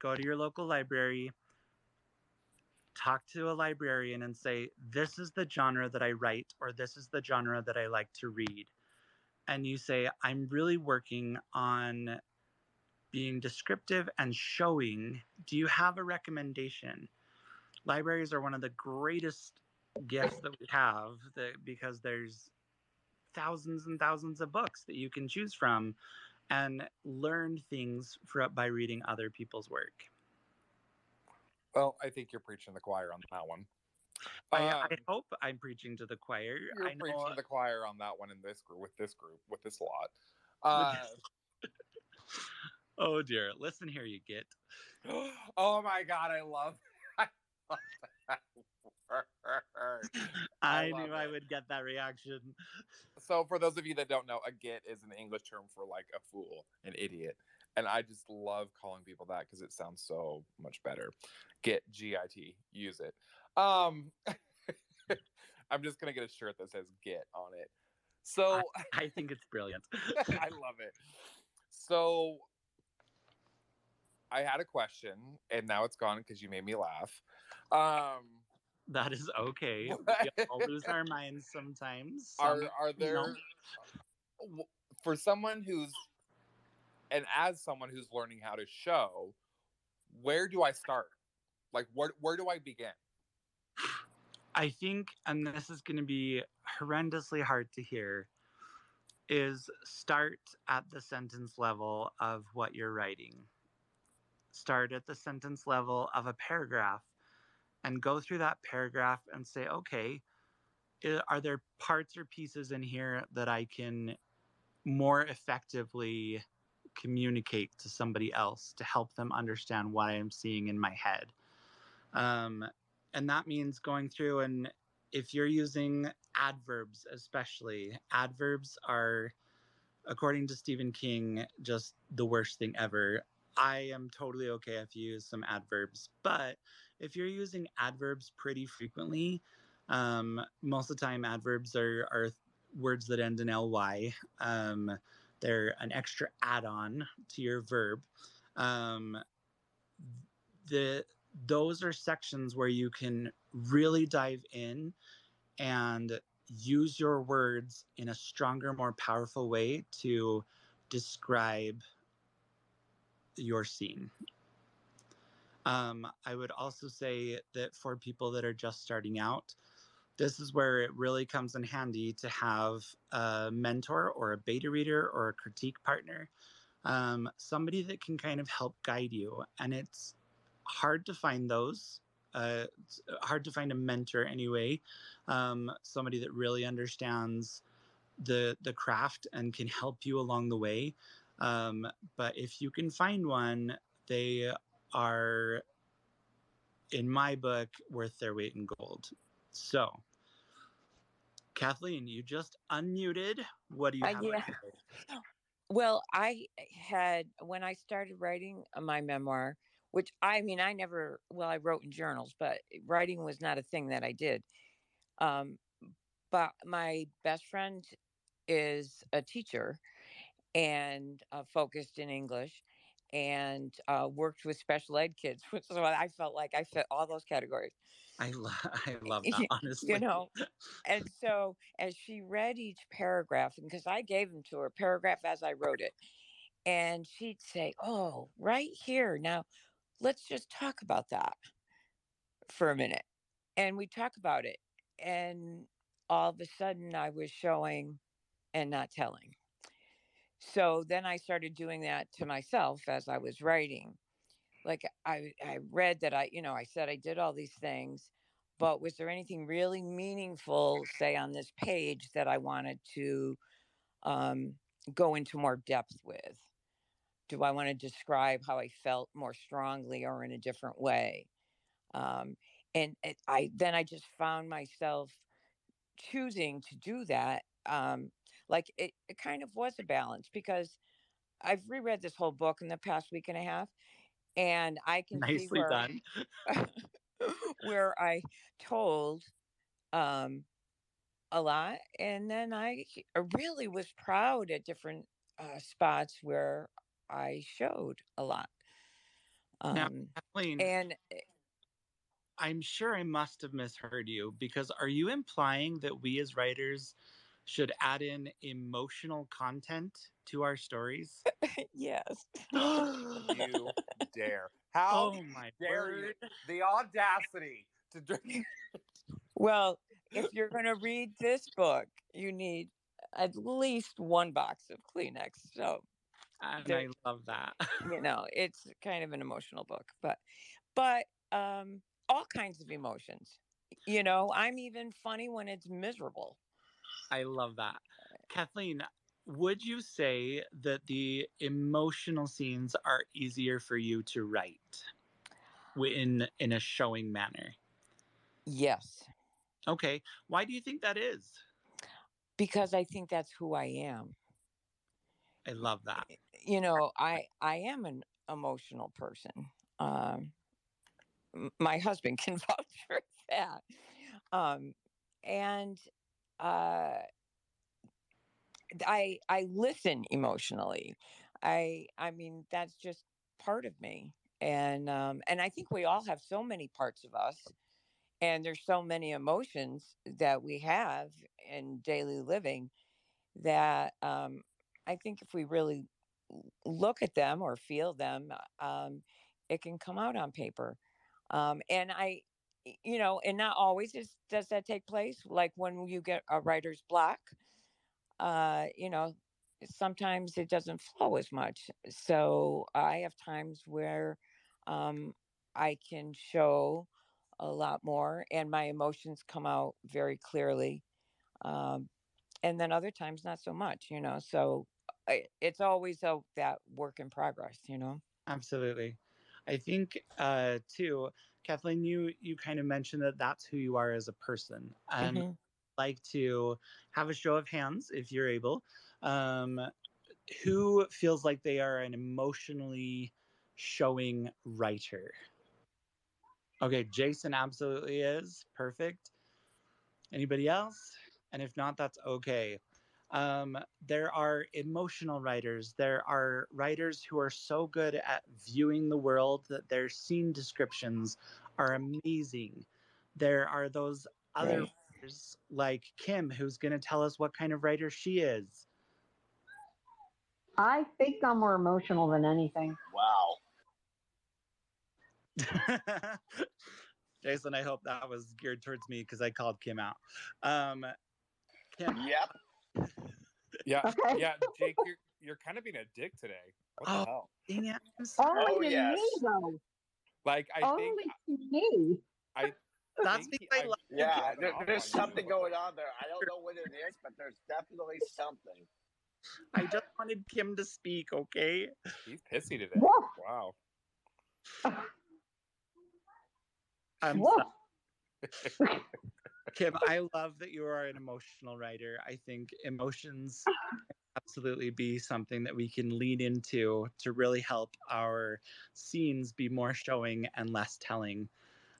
Go to your local library. Talk to a librarian and say this is the genre that i write or this is the genre that i like to read. And you say i'm really working on being descriptive and showing. Do you have a recommendation? Libraries are one of the greatest gifts that we have that because there's thousands and thousands of books that you can choose from and learn things for, by reading other people's work. Well, I think you're preaching the choir on that one. I, Um, I hope I'm preaching to the choir. you're I know preaching to the choir on that one in this group with this group with this lot. Uh, *laughs* Oh dear, listen here, you get. *gasps* oh my god, I love, *laughs* I love that *laughs* I, love knew I would get that reaction. So, for those of you that don't know, a git is an English term for like a fool, an idiot. And I just love calling people that because it sounds so much better. Git, G I T, use it. Um, *laughs* I'm just going to get a shirt that says git on it. So, *laughs* I think it's brilliant. I love it. So, I had a question and now it's gone because you made me laugh. Um, that is okay. We *laughs* all lose our minds sometimes. are are you there know. for someone who's and as someone who's learning how to show where do i start like where where do i begin I think, and this is going to be horrendously hard to hear, is start at the sentence level of what you're writing. Start at the sentence level of a paragraph and go through that paragraph and say, okay, are there parts or pieces in here that I can more effectively communicate to somebody else to help them understand what I'm seeing in my head? Um, and that means going through and if you're using adverbs especially adverbs are according to stephen king just the worst thing ever i am totally okay if you use some adverbs but if you're using adverbs pretty frequently um, most of the time adverbs are, are words that end in ly um, they're an extra add-on to your verb um, the those are sections where you can really dive in and use your words in a stronger, more powerful way to describe your scene. Um, I would also say that for people that are just starting out, this is where it really comes in handy to have a mentor or a beta reader or a critique partner, um, somebody that can kind of help guide you. And it's hard to find those. Uh, it's hard to find a mentor anyway. Um, somebody that really understands the the craft and can help you along the way. Um, but if you can find one, they are, in my book, worth their weight in gold. So, Kathleen, you just unmuted. What do you Uh, have? yeah. on your plate? *gasps* Well, I had when I started writing uh, my memoir, which I mean, I never, well, I wrote in journals, but writing was not a thing that I did. Um, but my best friend is a teacher and uh, focused in English and uh, worked with special ed kids, *laughs* which is why I felt like I fit all those categories. I, lo- *laughs* I love that, *laughs* honestly. you know and so as she read each paragraph because i gave them to her paragraph as i wrote it and she'd say oh right here now let's just talk about that for a minute and we talk about it and all of a sudden i was showing and not telling so then i started doing that to myself as i was writing. Like i i read that i you know i said i did all these things but was there anything really meaningful say on this page that i wanted to um, go into more depth with? Do i want to describe how i felt more strongly or in a different way? Um, and it, i then i just found myself choosing to do that um, like it, it kind of was a balance because i've reread this whole book in the past week and a half and i *laughs* can see Nicely where done. *laughs* where I told um, a lot. And then I really was proud at different uh, spots where I showed a lot. Um, now, Kathleen, and eh I'm sure I must have misheard you because are you implying that we as writers should add in emotional content to our stories? *laughs* yes. *laughs* you dare. How oh my dare word. you? The audacity to drink. *laughs* well, if you're going to read this book, you need at least one box of Kleenex. So and I love that. you know, it's kind of an emotional book, but but um all kinds of emotions. You know, I'm even funny when it's miserable. I love that. Kathleen, would you say that the emotional scenes are easier for you to write in in a showing manner? Yes. Okay. Why do you think that is? Because I think that's who I am. I love that. You know, I *laughs* I am an emotional person. Um my husband *laughs* can vouch for that. Um and uh I I listen emotionally. I I mean that's just part of me. And um and I think we all have so many parts of us and there's so many emotions that we have in daily living that um I think if we really look at them or feel them um it can come out on paper. Um and I you know, and not always is, does that take place. Like when you get a writer's block, uh, you know, sometimes it doesn't flow as much. So I have times where um, I can show a lot more and my emotions come out very clearly. Um, and then other times, not so much, you know. So I, it's always a, that work in progress, you know. Absolutely. I think uh, too, Kathleen, you you kind of mentioned that that's who you are as a person, and mm-hmm like to have a show of hands if you're able. Um, who feels like they are an emotionally showing writer? Okay, Jason absolutely is. Perfect. Anybody else? And if not, that's okay. Um, there are emotional writers. There are writers who are so good at viewing the world that their scene descriptions are amazing. There are those other right writers like Kim, who's going to tell us what kind of writer she is. I think I'm more emotional than anything. Wow. *laughs* Jason, I hope that was geared towards me because I called Kim out. Um, Kim. Yep. Yeah, okay. yeah, Jake, you're you're kind of being a dick today. What the oh, hell? Dang it. Only oh, yes. me, though. Like I Only think me. I *laughs* that's because I, I love Yeah, there, there's something going on there. I don't know what it is, but there's definitely something. I just wanted Kim to speak, okay? He's pissy today. Wow. *laughs* I'm *laughs* Kim, I love that you are an emotional writer. I think emotions *laughs* absolutely be something that we can lean into to really help our scenes be more showing and less telling.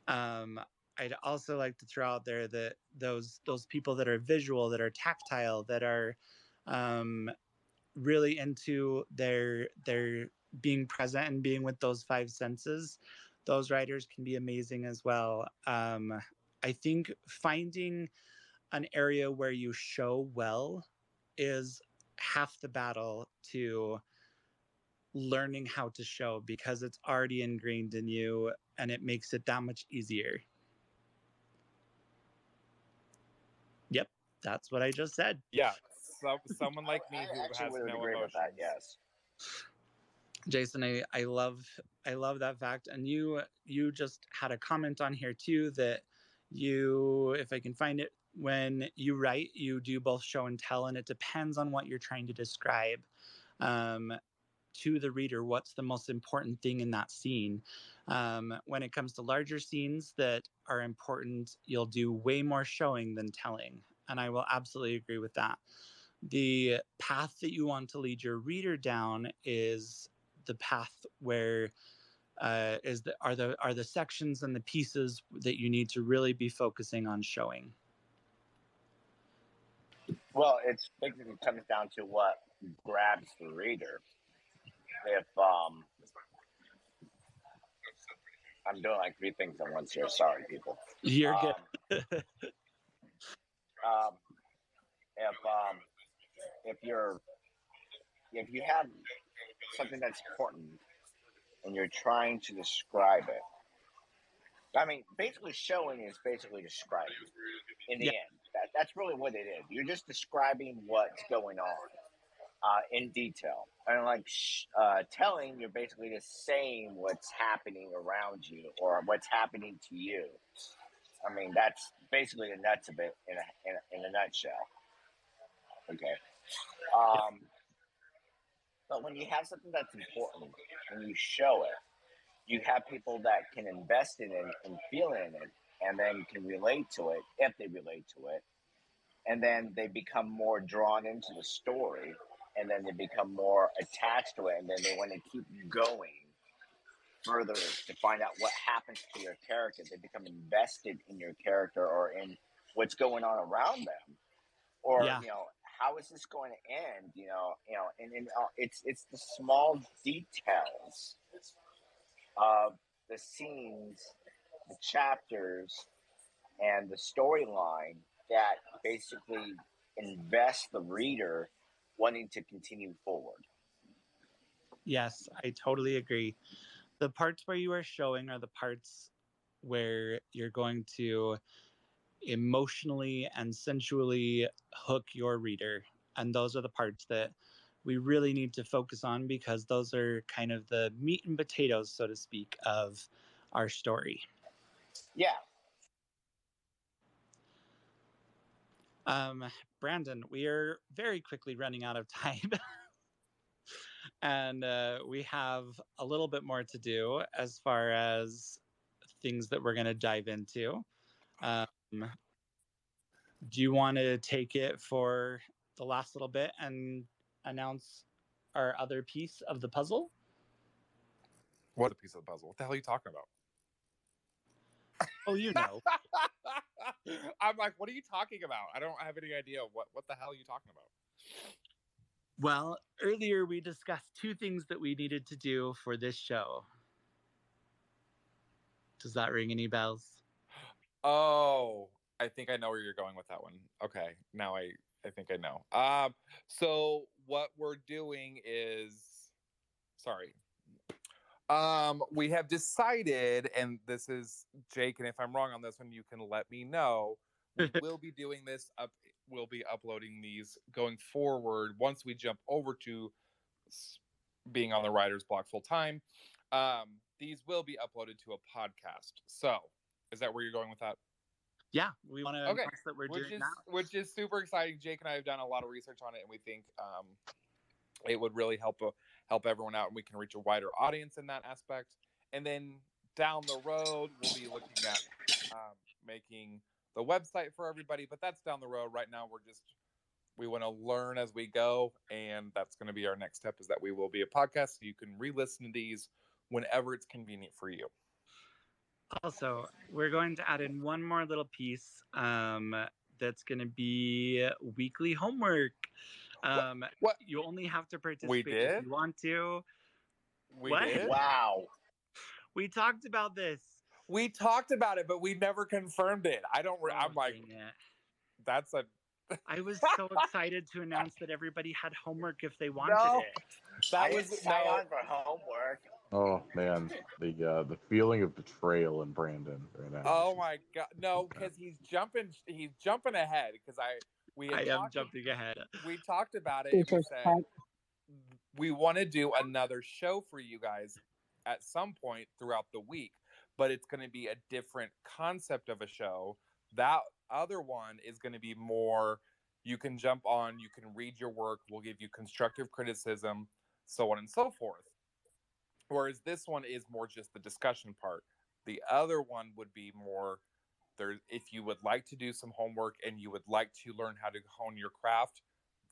Um, I'd also like to throw out there that those those people that are visual, that are tactile, that are um, really into their their being present and being with those five senses, those writers can be amazing as well. Um, I think finding an area where you show well is half the battle to learning how to show because it's already ingrained in you and it makes it that much easier. Yep, that's what I just said. Yeah, so, someone like me who *laughs* has no emotions. That, yes. Jason, I, I love I love that fact, and you you just had a comment on here too that you, if I can find it, when you write, you do both show and tell, and it depends on what you're trying to describe. Um, to the reader what's the most important thing in that scene. Um, when it comes to larger scenes that are important, you'll do way more showing than telling and I will absolutely agree with that. The path that you want to lead your reader down is the path where uh, is the are the are the sections and the pieces that you need to really be focusing on showing. Well, it's basically comes down to what grabs the reader. If um, I'm doing like three things at once here. Sorry, people. You're um, good. um, if um, if you're if you have something that's important and you're trying to describe it, I mean, basically showing is basically describing. In the Yeah. end, that, that's really what it is. You're just describing what's going on uh, in detail, and like sh- uh, telling, you're basically just saying what's happening around you or what's happening to you. I mean, that's basically the nuts of it in a, in a, in a nutshell. Okay. Um, but when you have something that's important and you show it, you have people that can invest in it and feel in it and then can relate to it if they relate to it. And then they become more drawn into the story and then they become more attached to it and then they want to keep going further to find out what happens to your character. They become invested in your character or in what's going on around them. Or, Yeah. you know, how is this going to end? You know, you know, and, and uh, it's it's the small details of the scenes, the chapters, and the storyline that basically invest the reader wanting to continue forward. Yes, I totally agree. The parts where you are showing are the parts where you're going to emotionally and sensually hook your reader. And those are the parts that we really need to focus on because those are kind of the meat and potatoes, so to speak, of our story. Yeah, Um, Brandon, we are very quickly running out of time. *laughs* and uh, we have a little bit more to do as far as things that we're going to dive into. Um, do you want to take it for the last little bit and announce our other piece of the puzzle? What a piece of the puzzle. What the hell are you talking about? Oh, you *laughs* know. I'm like, what are you talking about? I don't have any idea what what the hell are you talking about. well, earlier we discussed two things that we needed to do for this show. Does that ring any bells? Oh, I think I know where you're going with that one. Okay, now I I think I know. Um, so what we're doing is, sorry. Um, we have decided, and this is Jake, and if I'm wrong on this one, you can let me know. We *laughs* will be doing this up. We'll be uploading these going forward once we jump over to being on the writer's block full time. Um, these will be uploaded to a podcast. So, is that where you're going with that? Yeah, we want to Okay, that we're which doing is that. which is super exciting. Jake and I have done a lot of research on it, and we think um, it would really help uh, help everyone out, and we can reach a wider audience in that aspect. And then down the road, we'll be looking at um, making the website for everybody, but that's down the road. Right now, we're just we want to learn as we go, and that's going to be our next step. Is that we will be a podcast, so you can re-listen to these whenever it's convenient for you. Also, we're going to add in one more little piece um, that's going to be weekly homework. Um, What? You only have to participate did? if you want to. We What? did. wow. We talked about this. We talked about it, but we never confirmed it. I don't. Re- Oh, I'm like, it. that's a I was *laughs* so excited to announce that everybody had homework if they wanted No. it. that I was didn't no. on for homework. Oh man, the uh, the feeling of betrayal in Brandon right now. Oh my god, no, because he's jumping. He's jumping ahead because I we had I am jumping ahead. We talked about it. And we said we want to do another show for you guys at some point throughout the week, but it's going to be a different concept of a show. That other one is going to be more. You can jump on. You can read your work. We'll give you constructive criticism, so on and so forth. Whereas this one is more just the discussion part. The other one would be more there if you would like to do some homework and you would like to learn how to hone your craft,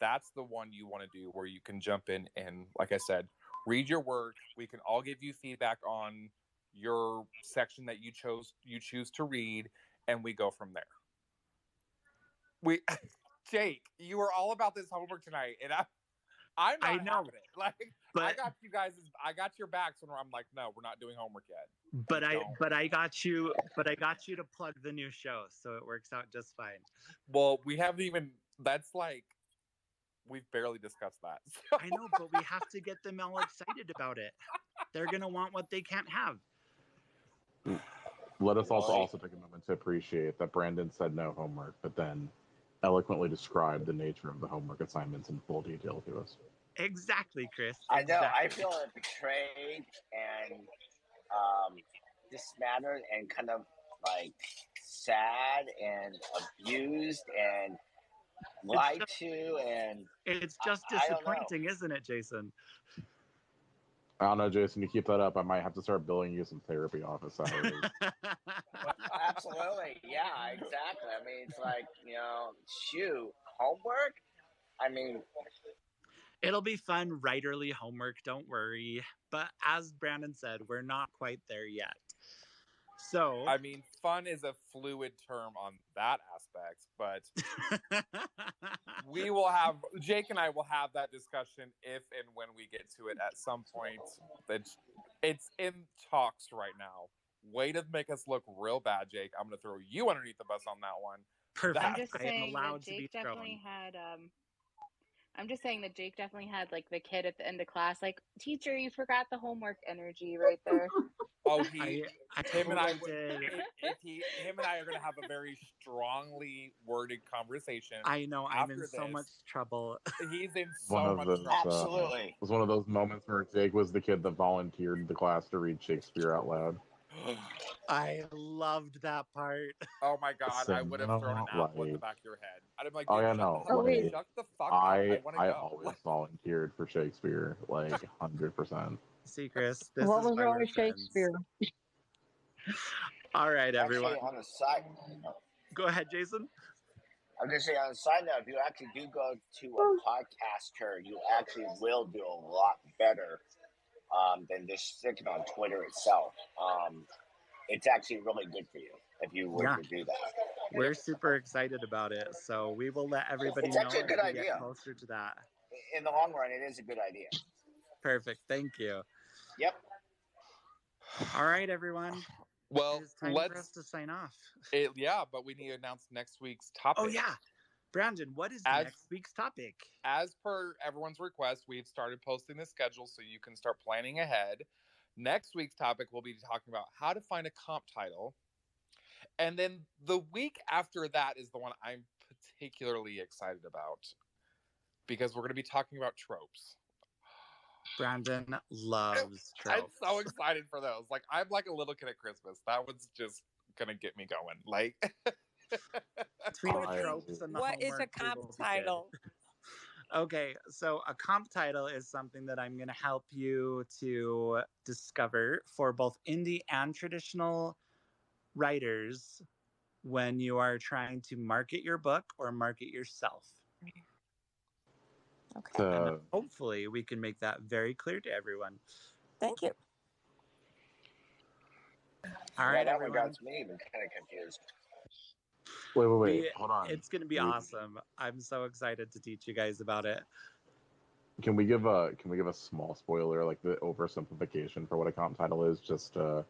that's the one you want to do where you can jump in and like I said, read your work. We can all give you feedback on your section that you chose you choose to read and we go from there. We *laughs* Jake, you were all about this homework tonight, and I, I'm not I know, having it. *laughs* Like I got you guys, I got your backs when I'm like, no, we're not doing homework yet. but I don't. but I got you but I got you to plug the new show, so it works out just fine. Well, we haven't even. That's like, we've barely discussed that. *laughs* I know, but we have to get them all excited about it. They're gonna want what they can't have. Let us also also take a moment to appreciate that Brandon said no homework, but then eloquently described the nature of the homework assignments in full detail to us. Exactly, Chris. I know. I feel betrayed and um, dismattered and kind of like sad and abused and lied to and It's just I don't know. disappointing, isn't it, Jason? I don't know, Jason. You keep that up, I might have to start billing you some therapy office hours. *laughs* absolutely yeah exactly. I mean it's like you know shoot homework. I mean It'll be fun, writerly homework, don't worry. But as Brandon said, we're not quite there yet. So I mean, fun is a fluid term on that aspect, but *laughs* we will have Jake and I will have that discussion if and when we get to it at some point. It's it's in talks right now. Way to make us look real bad, Jake. I'm gonna throw you underneath the bus on that one. perfect. I'm just I am saying allowed that to be Jake definitely thrown. had um I'm just saying that Jake definitely had like the kid at the end of class, like, teacher, you forgot the homework energy right there. *laughs* Oh, *laughs* he I, I him and I did. if, if he him and I are gonna have a very strongly worded conversation. I know I'm in after so much trouble. *laughs* He's in so One of much those, trouble. uh, absolutely. It was one of those moments where Jake was the kid that volunteered the class to read Shakespeare out loud. I loved that part. Oh my *laughs* god, I would have you thrown an know, apple in the back of your head. I'd have been like, Oh, yeah, no, the- Oh, wait. shut the fuck up. I I want to I go. always volunteered for Shakespeare, like hundred percent. See, Chris, *laughs* this what is was why wrong with. Shakespeare? *laughs* All right, everyone. Actually, on the side, Go ahead, Jason. I'm gonna say on the side note, if you actually do go to a oh. podcaster, you actually will do a lot better um, than just sticking on Twitter itself. Um, it's actually really good for you if you were Yeah. to do that. We're super excited about it, so we will let everybody It's know actually a good we get idea. closer to that. In the long run, it is a good idea. Perfect. Thank you. Yep. All right, everyone. Well, it is time for us let's. to sign off. It, yeah, but we need to announce next week's topic. Oh yeah, Brandon, what is As- next week's topic? As per everyone's request, we've started posting the schedule so you can start planning ahead. Next week's topic, we'll be talking about how to find a comp title. And then the week after that is the one I'm particularly excited about because we're going to be talking about tropes. *sighs* Brandon loves tropes. I'm *laughs* so excited for those. Like I'm like a little kid at Christmas. That one's just gonna get me going. Like *laughs* Between the I- tropes and the What is a comp will be good. title? Okay, so a comp title is something that I'm going to help you to discover for both indie and traditional writers when you are trying to market your book or market yourself. Okay. And hopefully, we can make that very clear to everyone. Thank you. All yeah, right, that one everyone. got me even kind of confused. Wait, wait, wait. We- Hold on. It's going to be We- awesome. I'm so excited to teach you guys about it. Can we give a Can we give a small spoiler, like the oversimplification for what a comp title is? Just uh,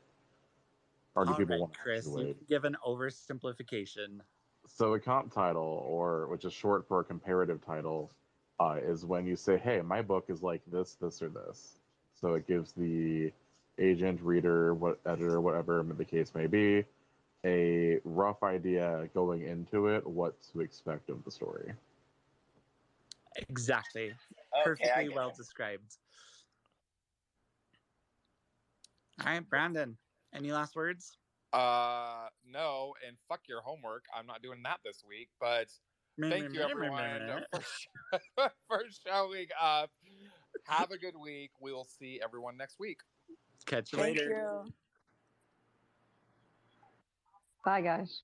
or do All people right, want to Chris, you can give an oversimplification. So a comp title, or which is short for a comparative title, uh, is when you say, "Hey, my book is like this, this, or this." So it gives the agent, reader, what editor, whatever the case may be, a rough idea going into it what to expect of the story. Exactly. Okay, Perfectly well it. described. All right, Brandon, any last words? uh no, and fuck your homework. I'm not doing that this week, but thank you everyone for, *laughs* for showing up. Have a good week. We'll see everyone next week. Catch you Thank later. you. Bye, guys.